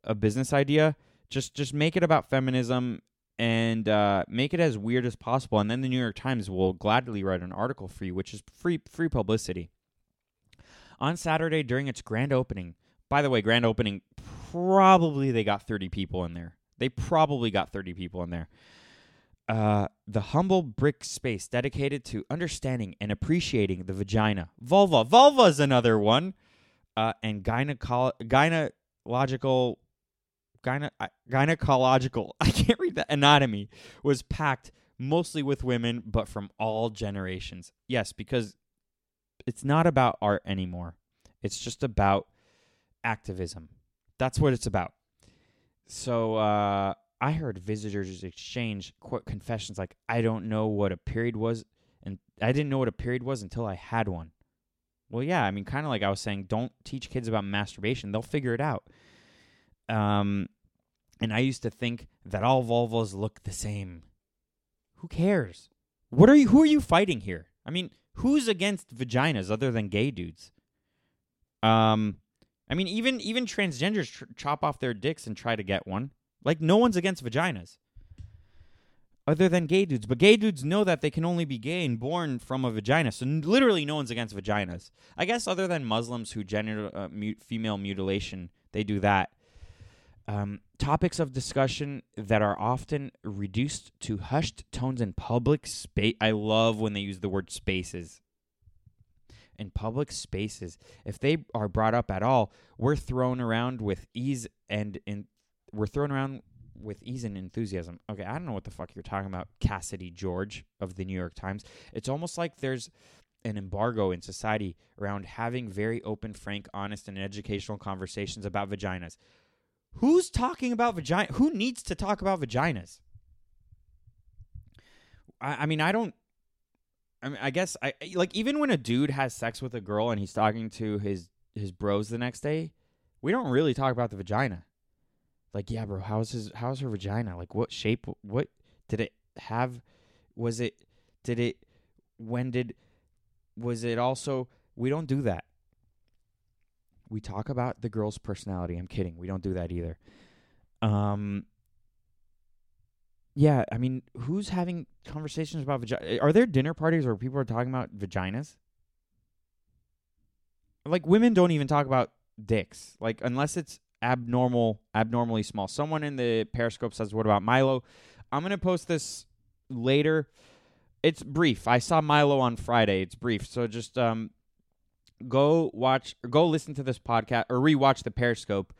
a business idea, just just make it about feminism and uh, make it as weird as possible, and then the New York Times will gladly write an article for you, which is free free publicity. On Saturday during its grand opening, by the way, grand opening, probably they got 30 people in there. They probably got 30 people in there. Uh, the humble brick space dedicated to understanding and appreciating the vagina. Vulva. Vulva is another one. Uh, and gyneco- gynecological gyne- gynecological I can't read that anatomy was packed mostly with women but from all generations. Yes, because it's not about art anymore. It's just about activism. That's what it's about. So uh I heard visitors exchange quote confessions like I don't know what a period was and I didn't know what a period was until I had one. Well, yeah, I mean kind of like I was saying don't teach kids about masturbation. They'll figure it out. Um and I used to think that all vulvas look the same. Who cares? What are you who are you fighting here? I mean, who's against vaginas other than gay dudes? Um I mean even even transgenders tr- chop off their dicks and try to get one. Like no one's against vaginas. Other than gay dudes, but gay dudes know that they can only be gay and born from a vagina. So n- literally, no one's against vaginas. I guess other than Muslims who gender uh, mu- female mutilation, they do that. Um, topics of discussion that are often reduced to hushed tones in public space. I love when they use the word spaces. In public spaces, if they are brought up at all, we're thrown around with ease and in we're thrown around with ease and enthusiasm. Okay, I don't know what the fuck you're talking about, Cassidy George of the New York Times. It's almost like there's an embargo in society around having very open, frank, honest, and educational conversations about vaginas. Who's talking about vagina? Who needs to talk about vaginas? I, I mean, I don't. I mean, I guess I like even when a dude has sex with a girl and he's talking to his his bros the next day, we don't really talk about the vagina. Like, yeah, bro, how's his how's her vagina? Like, what shape? What did it have? Was it? Did it? When did? Was it also? We don't do that. We talk about the girl's personality. I'm kidding. We don't do that either. Um. Yeah, I mean, who's having conversations about vagina? Are there dinner parties where people are talking about vaginas? Like women don't even talk about dicks. Like unless it's abnormal, abnormally small. Someone in the Periscope says, "What about Milo?" I'm gonna post this later. It's brief. I saw Milo on Friday. It's brief, so just um, go watch, go listen to this podcast or rewatch the Periscope,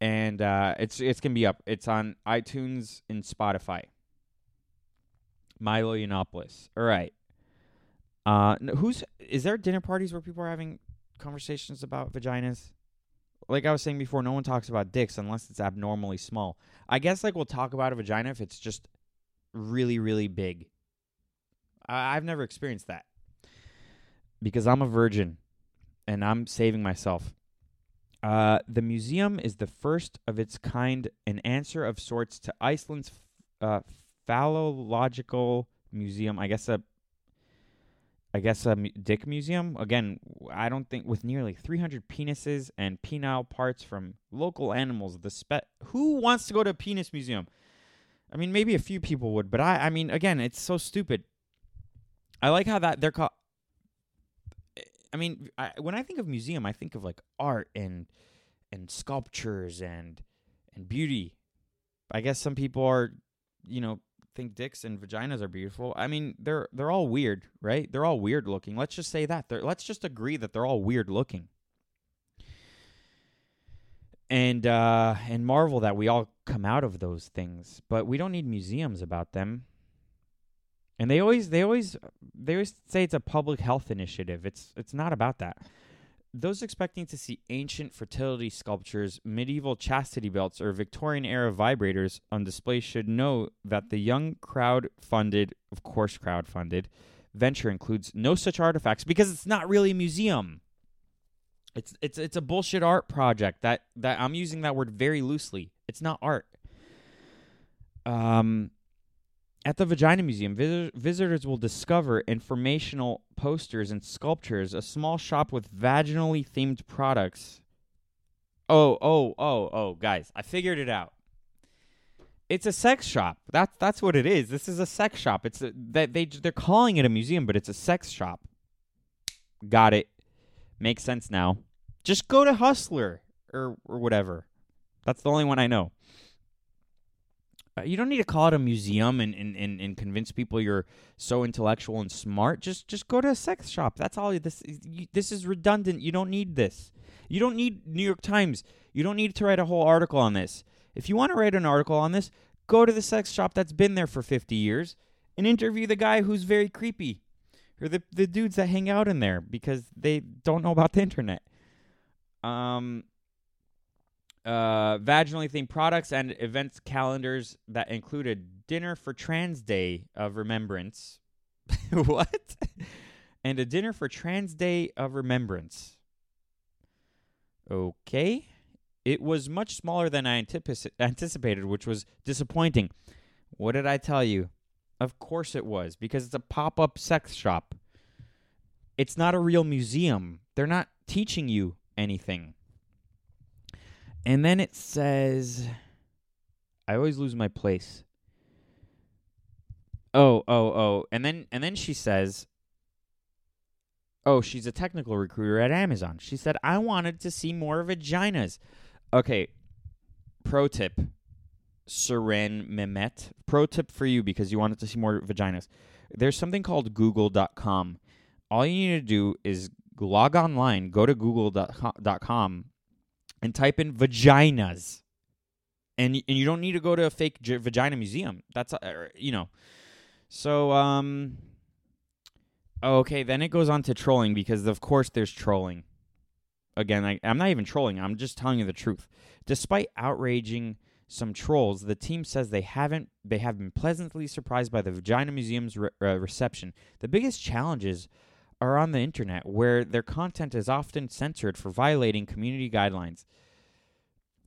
and uh, it's it's gonna be up. It's on iTunes and Spotify. Milo Yiannopoulos. All right. Uh, who's is there dinner parties where people are having conversations about vaginas? Like I was saying before, no one talks about dicks unless it's abnormally small. I guess like we'll talk about a vagina if it's just really, really big. I- I've never experienced that because I'm a virgin and I'm saving myself. Uh, the museum is the first of its kind, an answer of sorts to Iceland's uh, phallological museum. I guess a I guess a dick museum. Again, I don't think with nearly 300 penises and penile parts from local animals. The spe- who wants to go to a penis museum? I mean, maybe a few people would, but I I mean, again, it's so stupid. I like how that they're called. I mean, I, when I think of museum, I think of like art and and sculptures and and beauty. I guess some people are, you know, think dicks and vaginas are beautiful. I mean, they're they're all weird, right? They're all weird looking. Let's just say that. They're, let's just agree that they're all weird looking. And uh and marvel that we all come out of those things, but we don't need museums about them. And they always they always they always say it's a public health initiative. It's it's not about that. Those expecting to see ancient fertility sculptures, medieval chastity belts, or Victorian era vibrators on display should know that the young crowd funded, of course, crowd funded, venture includes no such artifacts because it's not really a museum. It's it's it's a bullshit art project that that I'm using that word very loosely. It's not art. Um at the Vagina Museum, vis- visitors will discover informational posters and sculptures, a small shop with vaginally themed products. Oh, oh, oh, oh, guys, I figured it out. It's a sex shop. That's that's what it is. This is a sex shop. It's that they they're calling it a museum, but it's a sex shop. Got it. Makes sense now. Just go to Hustler or or whatever. That's the only one I know. Uh, you don't need to call it a museum and, and, and, and convince people you're so intellectual and smart. Just just go to a sex shop. That's all. This is, you, this is redundant. You don't need this. You don't need New York Times. You don't need to write a whole article on this. If you want to write an article on this, go to the sex shop that's been there for 50 years and interview the guy who's very creepy or the the dudes that hang out in there because they don't know about the internet. Um uh, vaginally themed products and events calendars that included dinner for Trans Day of Remembrance. what? and a dinner for Trans Day of Remembrance. Okay. It was much smaller than I antipis- anticipated, which was disappointing. What did I tell you? Of course it was, because it's a pop up sex shop. It's not a real museum. They're not teaching you anything. And then it says I always lose my place. Oh, oh, oh. And then and then she says Oh, she's a technical recruiter at Amazon. She said I wanted to see more vaginas. Okay. Pro tip. Seren Mehmet. Pro tip for you because you wanted to see more vaginas. There's something called google.com. All you need to do is log online, go to google.com and type in vaginas and and you don't need to go to a fake vagina museum. That's uh, you know. So um. Okay, then it goes on to trolling because of course there's trolling. Again, I, I'm not even trolling. I'm just telling you the truth. Despite outraging some trolls, the team says they haven't. They have been pleasantly surprised by the Vagina Museum's re- uh, reception. The biggest challenges are on the internet, where their content is often censored for violating community guidelines.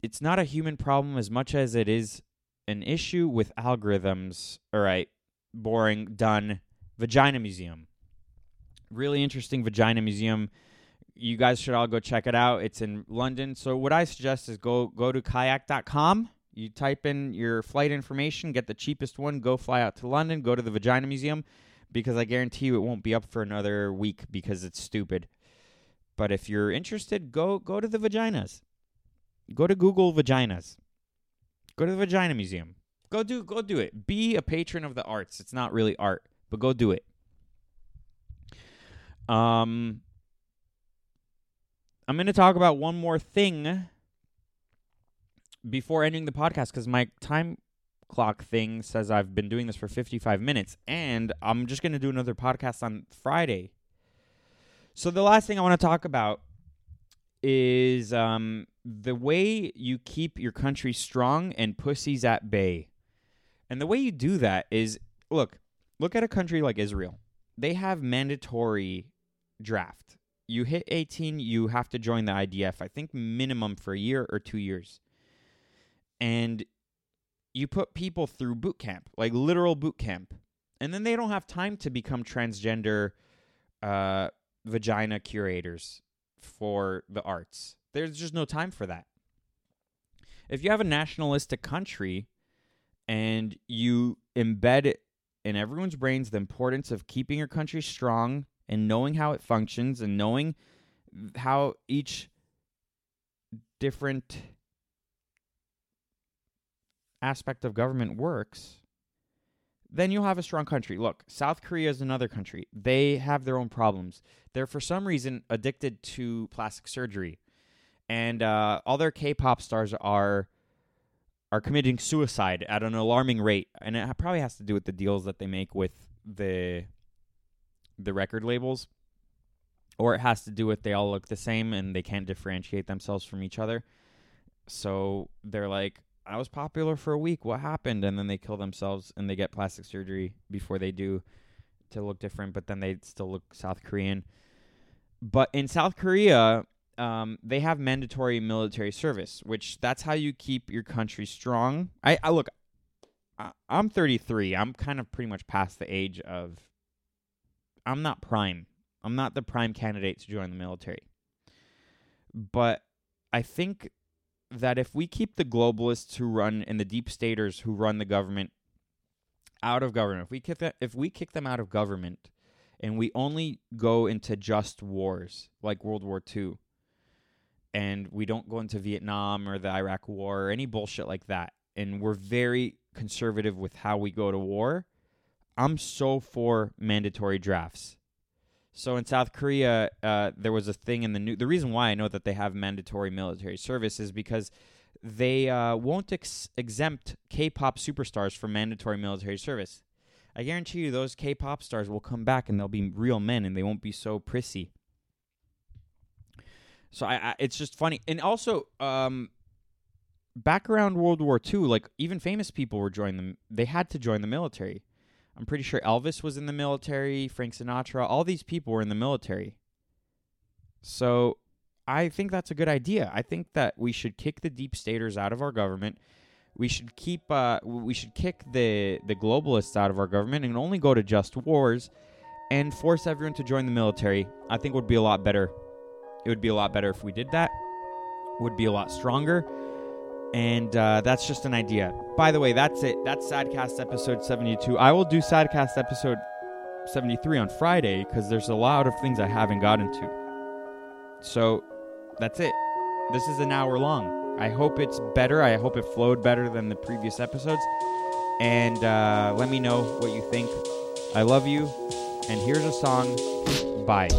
It's not a human problem as much as it is an issue with algorithms. All right, boring, done. Vagina Museum. Really interesting Vagina Museum. You guys should all go check it out. It's in London. So what I suggest is go go to kayak.com. You type in your flight information, get the cheapest one, go fly out to London, go to the Vagina Museum because I guarantee you it won't be up for another week because it's stupid. But if you're interested, go go to the vaginas. Go to Google vaginas. Go to the Vagina Museum. Go do go do it. Be a patron of the arts. It's not really art, but go do it. Um I'm going to talk about one more thing before ending the podcast cuz my time clock thing says I've been doing this for 55 minutes and I'm just going to do another podcast on Friday. So the last thing I want to talk about is um, the way you keep your country strong and pussies at bay. And the way you do that is look, look at a country like Israel. They have mandatory draft. You hit 18, you have to join the IDF, I think minimum for a year or 2 years. And you put people through boot camp, like literal boot camp. And then they don't have time to become transgender uh, vagina curators for the arts. There's just no time for that. If you have a nationalistic country and you embed in everyone's brains the importance of keeping your country strong and knowing how it functions and knowing how each different aspect of government works, then you'll have a strong country. Look, South Korea is another country. They have their own problems. They're for some reason addicted to plastic surgery, and uh, all their K-pop stars are are committing suicide at an alarming rate, and it probably has to do with the deals that they make with the the record labels, or it has to do with they all look the same and they can't differentiate themselves from each other. So they're like, I was popular for a week. What happened? And then they kill themselves and they get plastic surgery before they do to look different, but then they still look South Korean. But in South Korea, um, they have mandatory military service, which that's how you keep your country strong. I, I look, I, I'm 33. I'm kind of pretty much past the age of. I'm not prime. I'm not the prime candidate to join the military. But I think that if we keep the globalists who run and the deep staters who run the government out of government, if we kick that, if we kick them out of government, and we only go into just wars like World War II, and we don't go into Vietnam or the Iraq War or any bullshit like that, and we're very conservative with how we go to war, I'm so for mandatory drafts. So in South Korea, uh, there was a thing in the new. The reason why I know that they have mandatory military service is because they uh, won't ex- exempt K-pop superstars from mandatory military service. I guarantee you, those K-pop stars will come back and they'll be real men and they won't be so prissy. So I, I it's just funny, and also um, back around World War II, like even famous people were joining them. They had to join the military. I'm pretty sure Elvis was in the military, Frank Sinatra, all these people were in the military. So I think that's a good idea. I think that we should kick the deep staters out of our government. We should keep uh, we should kick the the globalists out of our government and only go to just wars and force everyone to join the military. I think would be a lot better. It would be a lot better if we did that. Would be a lot stronger. And uh, that's just an idea. By the way, that's it. That's Sadcast episode 72. I will do Sadcast episode 73 on Friday because there's a lot of things I haven't gotten to. So that's it. This is an hour long. I hope it's better. I hope it flowed better than the previous episodes. And uh, let me know what you think. I love you. And here's a song. Bye.